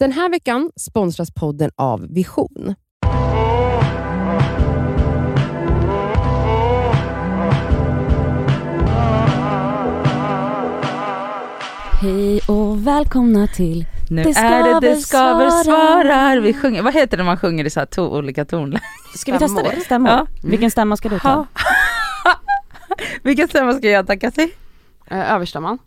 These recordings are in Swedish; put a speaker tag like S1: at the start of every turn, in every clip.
S1: Den här veckan sponsras podden av Vision.
S2: Hej och välkomna till
S3: Nu
S2: Det
S3: är det Det skaver
S2: svarar.
S3: svarar. Vi sjunger, vad heter det när man sjunger i så här to, olika tonlägen?
S2: Ska vi testa det? Stämmor?
S3: Ja.
S2: Vilken stämma ska du ta?
S3: Vilken stämma ska jag ta Kassi?
S1: Eh, överstämman.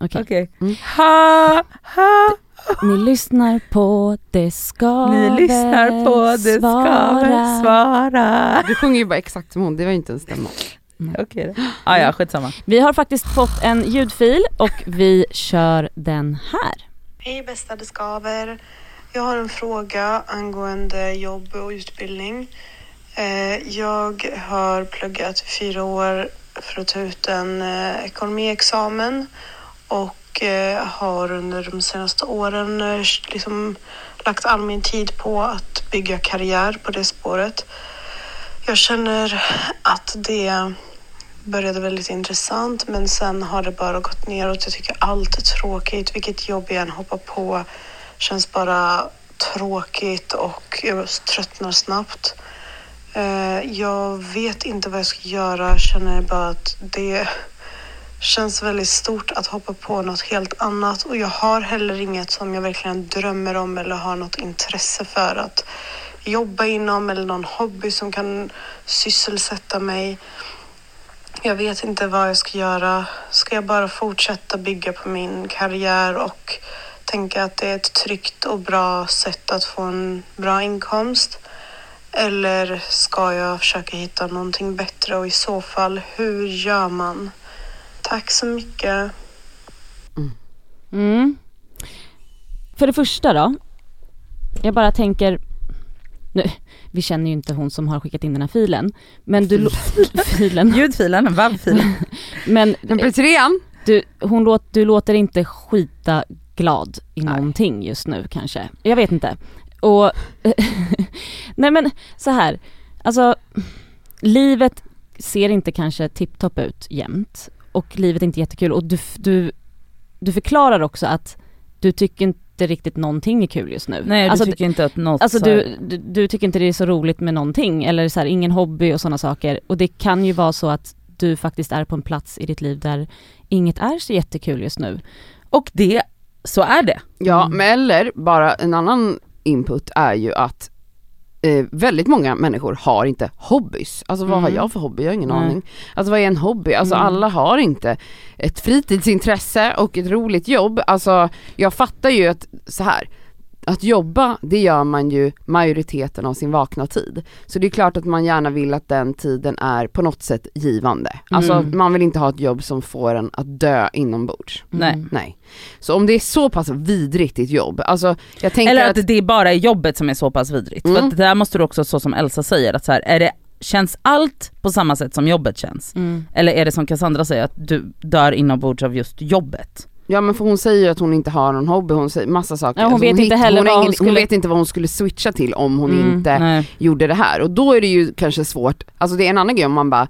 S2: Okej.
S3: Okej.
S1: Mm.
S3: Ha, ha.
S2: Ni lyssnar på Det skaver
S3: Ni lyssnar på Det skaver svara.
S1: Du sjunger ju bara exakt som hon, det var ju inte en stämma.
S3: Okej då. Ah, ja, skitsamma.
S2: Vi har faktiskt fått en ljudfil och vi kör den här.
S4: Hej bästa det skaver. Jag har en fråga angående jobb och utbildning. Eh, Jag har pluggat fyra år för att ta ut en eh, ekonomiexamen och Eh, har under de senaste åren eh, liksom lagt all min tid på att bygga karriär på det spåret. Jag känner att det började väldigt intressant men sen har det bara gått neråt. Jag tycker allt är tråkigt. Vilket jobb jag än hoppar på känns bara tråkigt och jag tröttnar snabbt. Eh, jag vet inte vad jag ska göra. Jag känner bara att det känns väldigt stort att hoppa på något helt annat och jag har heller inget som jag verkligen drömmer om eller har något intresse för att jobba inom eller någon hobby som kan sysselsätta mig. Jag vet inte vad jag ska göra. Ska jag bara fortsätta bygga på min karriär och tänka att det är ett tryggt och bra sätt att få en bra inkomst? Eller ska jag försöka hitta någonting bättre och i så fall, hur gör man? Tack så mycket.
S2: Mm. För det första då, jag bara tänker, nu, vi känner ju inte hon som har skickat in den här filen, men du, filen,
S3: Ljudfilen, vabbfilen.
S2: men
S1: Nummer trean.
S2: du, hon låt, du låter inte skita glad i
S3: Nej.
S2: någonting just nu kanske. Jag vet inte. Och, nej men så här, alltså livet ser inte kanske tipptopp ut jämt och livet är inte jättekul och du, du, du förklarar också att du tycker inte riktigt någonting är kul just nu.
S3: Nej du
S2: alltså,
S3: tycker inte att något
S2: Alltså
S3: så
S2: du, du, du tycker inte det är så roligt med någonting eller så här, ingen hobby och sådana saker och det kan ju vara så att du faktiskt är på en plats i ditt liv där inget är så jättekul just nu.
S3: Och det, så är det.
S1: Ja,
S2: Mm.
S1: men eller bara en annan input är ju att eh, väldigt många människor har inte hobbys. Alltså vad har
S2: Mm.
S1: jag för hobby? Jag har ingen
S2: Nej.
S1: aning. Alltså vad är en hobby? Alltså
S2: Mm.
S1: alla har inte ett fritidsintresse och ett roligt jobb. Alltså jag fattar ju att så här att jobba, det gör man ju majoriteten av sin vakna tid. Så det är klart att man gärna vill att den tiden är på något sätt givande. Alltså
S2: Mm.
S1: man vill inte ha ett jobb som får en att dö inombords.
S3: Nej.
S2: Mm.
S1: Nej. Så om det är så pass vidrigt ditt jobb, alltså jag tänker
S3: Eller
S1: att,
S3: att det bara är jobbet som är så pass vidrigt. För
S1: Mm.
S3: att där måste du också, så som Elsa säger, att så här, är det, känns allt på samma sätt som jobbet känns?
S2: Mm.
S3: Eller är det som Cassandra säger, att du dör inombords av just jobbet?
S1: Ja men för hon säger ju att hon inte har någon hobby, hon säger massa saker.
S2: Ja, hon vet
S1: hitt-
S2: inte heller
S1: hon,
S2: vad hon
S1: ingen,
S2: skulle-
S1: hon vet inte vad hon skulle switcha till om hon
S2: Mm,
S1: inte
S3: Nej.
S1: gjorde det här. Och då är det ju kanske svårt, alltså det är en annan grej om man bara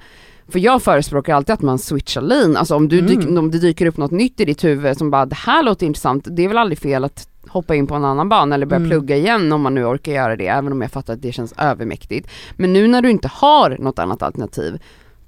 S1: för jag förespråkar alltid att man switchar lane, alltså om, du
S2: Mm.
S1: om det dyker upp något nytt i ditt huvud som bara det här låter intressant, det är väl aldrig fel att hoppa in på en annan bana eller börja
S2: Mm.
S1: plugga igen om man nu orkar göra det, även om jag fattar att det känns övermäktigt. Men nu när du inte har något annat alternativ,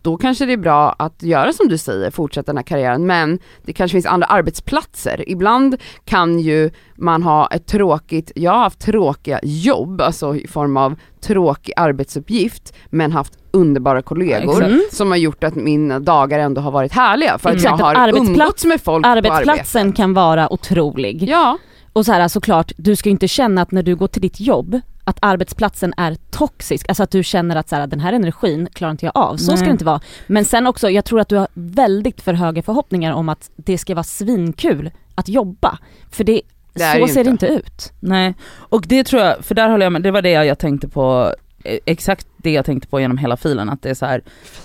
S1: då kanske det är bra att göra som du säger, fortsätta den här karriären, men det kanske finns andra arbetsplatser. Ibland kan ju man ha ett tråkigt, jag har haft tråkiga jobb, alltså i form av tråkig arbetsuppgift, men haft underbara kollegor.
S2: Mm.
S1: som har gjort att mina dagar ändå har varit härliga för att
S2: Exakt,
S1: jag har umgåtts med folk på
S2: Arbetsplatsen
S1: arbetet.
S2: kan vara otrolig.
S1: Ja,
S2: Och så här såklart, du ska inte känna att när du går till ditt jobb, att arbetsplatsen är toxisk, alltså att du känner att så här, den här energin klarar inte jag av, så ska
S3: Nej.
S2: det inte vara. Men sen också, jag tror att du har väldigt för höga förhoppningar om att det ska vara svinkul att jobba. För det,
S1: Det
S2: så ser det
S1: inte.
S2: inte ut.
S3: Nej, och det tror jag, för där håller jag med, det var det jag tänkte på, eh, exakt det jag tänkte på genom hela filen, att det är så här.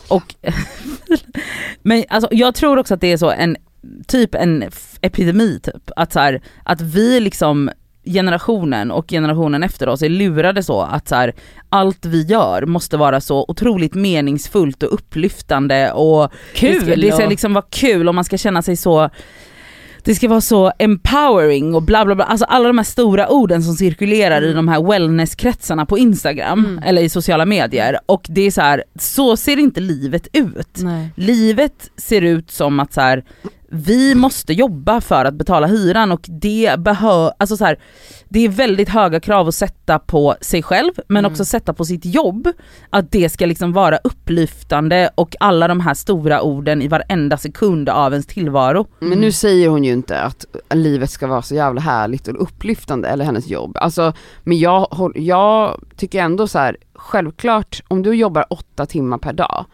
S3: och men alltså jag tror också att det är så en, typ en epidemi typ, att så här, att vi liksom generationen och generationen efter oss är lurade så att så här, allt vi gör måste vara så otroligt meningsfullt och upplyftande och det ska,
S2: Kul!
S3: det ska liksom vara kul och man ska känna sig så det ska vara så empowering och bla bla bla, alltså alla de här stora orden som cirkulerar i de här wellnesskretsarna på Instagram
S2: Mm.
S3: eller i sociala medier och det är så här, så ser inte livet ut.
S2: Nej.
S3: Livet ser ut som att så här, vi måste jobba för att betala hyran och det behör, alltså så här, det är väldigt höga krav att sätta på sig själv men
S1: Mm.
S3: också sätta på sitt jobb. Att det ska liksom vara upplyftande och alla de här stora orden i varenda sekund av ens tillvaro.
S1: Men nu säger hon ju inte att livet ska vara så jävla härligt och upplyftande eller hennes jobb. Alltså, men jag, jag tycker ändå så här, självklart om du jobbar åtta timmar per dag,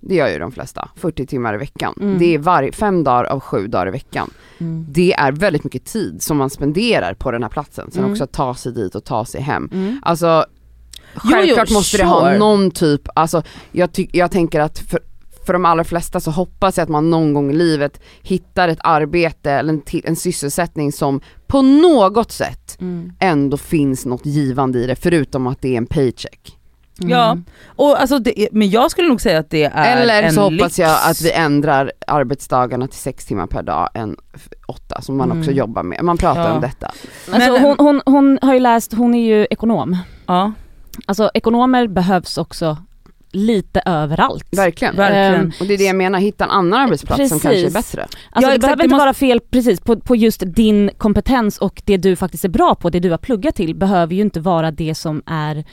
S1: det gör ju de flesta, 40 timmar i veckan.
S2: Mm.
S1: Det är var, fem dagar av sju dagar i veckan.
S2: Mm.
S1: Det är väldigt mycket tid som man spenderar på den här platsen, sen
S2: Mm.
S1: också ta sig dit och ta sig hem.
S2: Mm.
S1: Alltså
S3: Jo,
S1: självklart
S3: jo,
S1: måste det ha
S3: sure.
S1: någon typ, alltså jag, ty- jag tänker att för, för de allra flesta så hoppas jag att man någon gång i livet hittar ett arbete eller en, en sysselsättning som på något sätt
S2: Mm.
S1: ändå finns något givande i det förutom att det är en paycheck.
S2: Mm.
S3: Ja, och alltså det, men jag skulle nog säga att det är
S1: Eller
S3: en
S1: så hoppas
S3: lyx.
S1: jag att vi ändrar arbetsdagarna till sex timmar per dag än åtta som man också
S2: Mm.
S1: jobbar med. Man pratar
S3: Ja.
S1: om detta.
S2: Alltså,
S3: Men-
S2: hon, hon, hon har ju läst, hon är ju ekonom.
S3: Ja,
S2: Alltså ekonomer behövs också lite överallt.
S1: Verkligen.
S3: verkligen.
S2: Ehm,
S1: Och det är det jag menar, hitta en annan arbetsplats som
S2: Precis.
S1: kanske är bättre.
S2: Alltså
S3: Ja,
S2: det
S3: exakt,
S2: behöver
S3: det
S2: inte
S3: måste-
S2: vara fel precis på, på just din kompetens och det du faktiskt är bra på, det du har pluggat till behöver ju inte vara det som är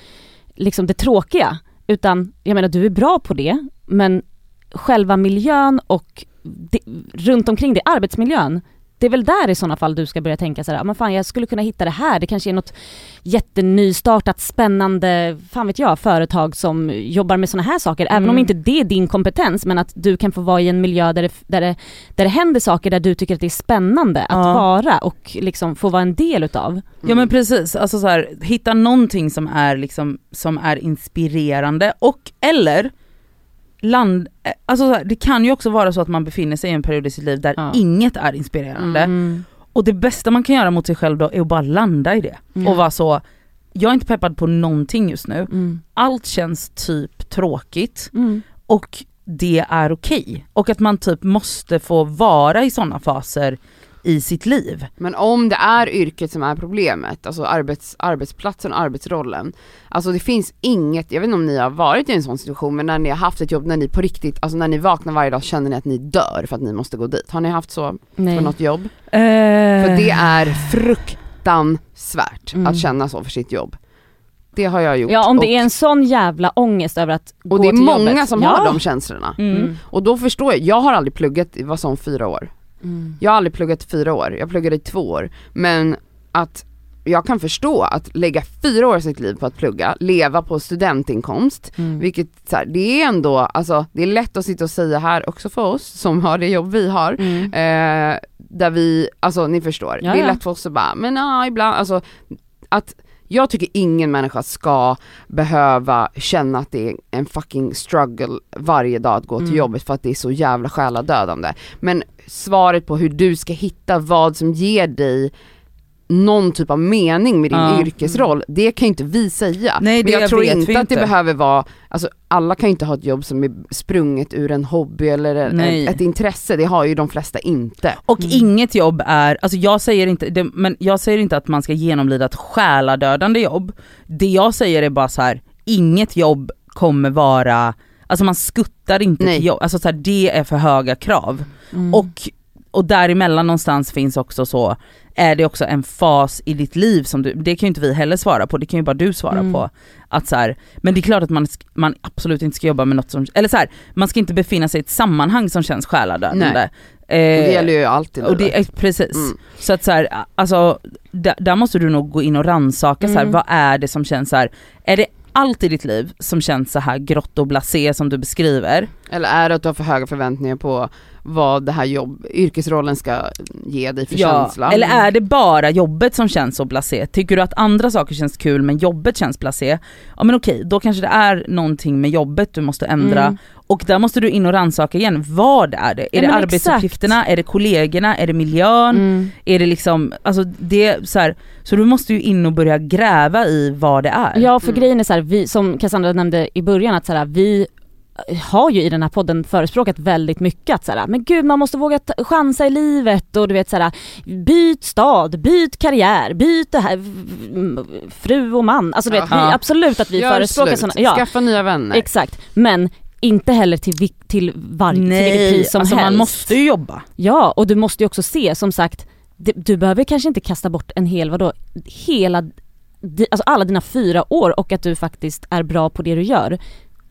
S2: liksom det tråkiga. Utan jag menar du är bra på det men själva miljön och det, runt omkring det, arbetsmiljön, det är väl där i sådana fall du ska börja tänka såhär, men fan jag skulle kunna hitta det här, det kanske är något jättenystartat spännande, fan vet jag, företag som jobbar med sådana här saker, även om
S3: Mm.
S2: inte det är din kompetens men att du kan få vara i en miljö där det, där det, där det händer saker där du tycker att det är spännande att
S3: Ja.
S2: vara och liksom få vara en del utav.
S3: Ja men precis, alltså så här, hitta någonting som är, liksom, som är inspirerande och eller land, eh, alltså det kan ju också vara så att man befinner sig i en period i sitt liv där
S2: Ja.
S3: inget är inspirerande.
S2: Mm.
S3: Och det bästa man kan göra mot sig själv då är att bara landa i det.
S2: Mm.
S3: Och vara så, jag är inte peppad på någonting just nu,
S2: Mm.
S3: allt känns typ tråkigt
S2: Mm.
S3: och det är okej. Och att man typ måste få vara i sådana faser i sitt liv.
S1: Men om det är yrket som är problemet, alltså arbets, arbetsplatsen och arbetsrollen, alltså det finns inget, jag vet inte om ni har varit i en sån situation, men när ni har haft ett jobb när ni på riktigt, alltså när ni vaknar varje dag känner ni att ni dör för att ni måste gå dit. Har ni haft så
S2: Nej.
S1: på något jobb?
S3: Eh,
S1: För det är fruktansvärt
S2: Mm.
S1: att känna så för sitt jobb. Det har jag gjort.
S2: Ja om det
S1: och,
S2: är en sån jävla ångest över att gå
S1: och det är
S2: till
S1: många
S2: jobbet.
S1: som
S2: ja.
S1: har de känslorna.
S3: Mm.
S1: Och då förstår jag, jag har aldrig pluggat, i vad som fyra år.
S2: Mm.
S1: Jag har aldrig pluggat i fyra år, jag pluggade i två år. Men att jag kan förstå att lägga fyra år av sitt liv på att plugga, leva på studentinkomst,
S2: Mm.
S1: vilket så här, det är ändå, alltså det är lätt att sitta och säga här också för oss som har det jobb vi har,
S2: Mm.
S1: eh, där vi, alltså ni förstår,
S2: Ja,
S1: det är lätt för oss att bara, men ja ibland, alltså att jag tycker ingen människa ska behöva känna att det är en fucking struggle varje dag att gå till
S2: Mm.
S1: jobbet för att det är så jävla själadödande. Men svaret på hur du ska hitta vad som ger dig någon typ av mening med din
S3: Ja.
S1: yrkesroll, det kan ju inte vi säga.
S3: Nej, det
S1: Men jag tror inte att det
S3: inte.
S1: behöver vara, alltså alla kan ju inte ha ett jobb som är sprunget ur en hobby eller ett, ett intresse, det har ju de flesta inte.
S3: Och
S2: Mm.
S3: inget jobb är, alltså jag säger inte, det, men jag säger inte att man ska genomlida ett själadödande jobb. Det jag säger är bara så här: inget jobb kommer vara, alltså man skuttar inte
S1: Nej.
S3: till jobb, alltså så här, det är för höga krav.
S2: Mm.
S3: Och, och däremellan någonstans finns också så, är det också en fas i ditt liv som du, det kan ju inte vi heller svara på, det kan ju bara du svara
S2: Mm.
S3: på. Att så här, men det är klart att man, man absolut inte ska jobba med något som, eller så här, man ska inte befinna sig i ett sammanhang som känns själadödande. Eh,
S1: det gäller ju alltid
S3: och det är, precis.
S1: Mm.
S3: Så att så här, alltså, där, där måste du nog gå in och rannsaka så här,
S2: Mm.
S3: vad är det som känns så här, är det allt i ditt liv som känns så här grått och blasé som du beskriver?
S1: Eller är det att du har för höga förväntningar på vad det här jobb, yrkesrollen ska ge dig för känsla?
S3: Eller är det bara jobbet som känns så blasé? Tycker du att andra saker känns kul men jobbet känns blasé? Ja men okej, då kanske det är någonting med jobbet du måste ändra
S2: Mm.
S3: och där måste du in och rannsaka igen, vad är det? Är
S2: Ja,
S3: det arbetsuppgifterna, är det kollegorna, är det miljön?
S2: Mm.
S3: Är det liksom, alltså det så här, så du måste ju in och börja gräva i vad det är.
S2: Ja för
S1: Mm.
S2: grejen är så här, vi, som Cassandra nämnde i början att så här, vi har ju i den här podden förespråkat väldigt mycket att såhär, men gud man måste våga chansa i livet och du vet såhär, byt stad, byt karriär, byt det här, fru och man. Alltså du vet, vi, absolut att vi
S1: Gör
S2: förespråkar sådana, ja
S1: skaffa nya vänner.
S2: exakt. Men inte heller till, till, var, till vilket
S3: Nej,
S2: pris som
S3: alltså
S2: helst.
S3: man måste ju jobba.
S2: Ja, och du måste ju också se som sagt, du behöver kanske inte kasta bort en hel, vadå, hela, alltså alla dina fyra år och att du faktiskt är bra på det du gör.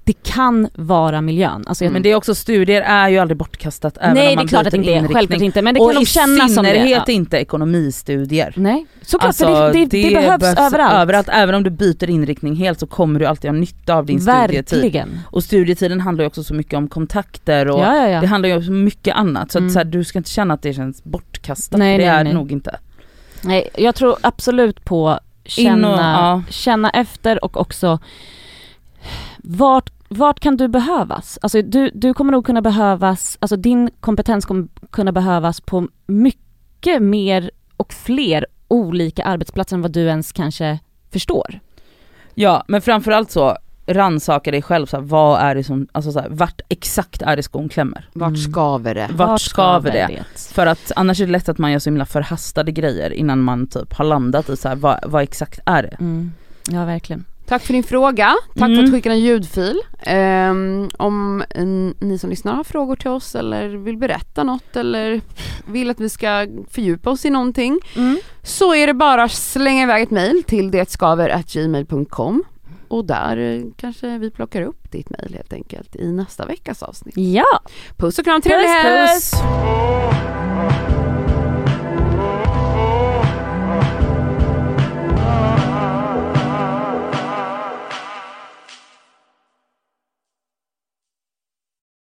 S2: Det kan vara miljön. Alltså jag,
S3: Men det är också, studier är ju aldrig bortkastat även
S2: nej
S3: om
S2: det
S3: man
S2: är klart att det
S3: byter
S2: inte är,
S3: inriktning.
S2: självklart inte, men det
S3: och
S2: kan nog kännas
S3: i
S2: som det.
S3: synnerhet
S2: Ja.
S3: inte ekonomistudier.
S2: Nej, såklart
S3: Alltså,
S2: för det, det, det, behövs, överallt.
S3: överallt. Även om du byter inriktning helt så kommer du alltid ha nytta av din studietid.
S2: Verkligen.
S3: Och studietiden handlar ju också så mycket om kontakter och
S2: Ja, ja, ja.
S3: det handlar ju om så mycket annat. Så,
S2: Mm.
S3: att, så här, du ska inte känna att det känns bortkastat,
S2: Nej,
S3: det
S2: nej,
S3: är
S2: nej.
S3: det nog inte.
S2: Nej, jag tror absolut på känna,
S3: och-
S2: känna efter och också vart, vart kan du behövas? Alltså du, du kommer nog kunna behövas, alltså din kompetens kommer kunna behövas på mycket mer och fler olika arbetsplatser än vad du ens kanske förstår.
S3: Ja men framförallt så, rannsaka dig själv, så här, vad är det som, alltså så här, vart exakt är det skon klämmer?
S1: Vart
S2: Mm.
S1: skaver det?
S3: Vart skaver det? För att annars är det lätt att man gör så himla förhastade grejer innan man typ har landat i så här, vad, vad exakt är det?
S2: Mm. Ja verkligen.
S1: Tack för din fråga, tack för
S3: Mm.
S1: att du skickade en ljudfil. Ehm, om ni som lyssnar har frågor till oss eller vill berätta något eller vill att vi ska fördjupa oss i någonting
S2: Mm.
S1: så är det bara att slänga iväg ett mail till detskaver.gmail.com och där eh, kanske vi plockar upp ditt mail helt enkelt i nästa veckas avsnitt.
S2: Ja,
S1: Puss och kram, trevlig helg!
S2: puss.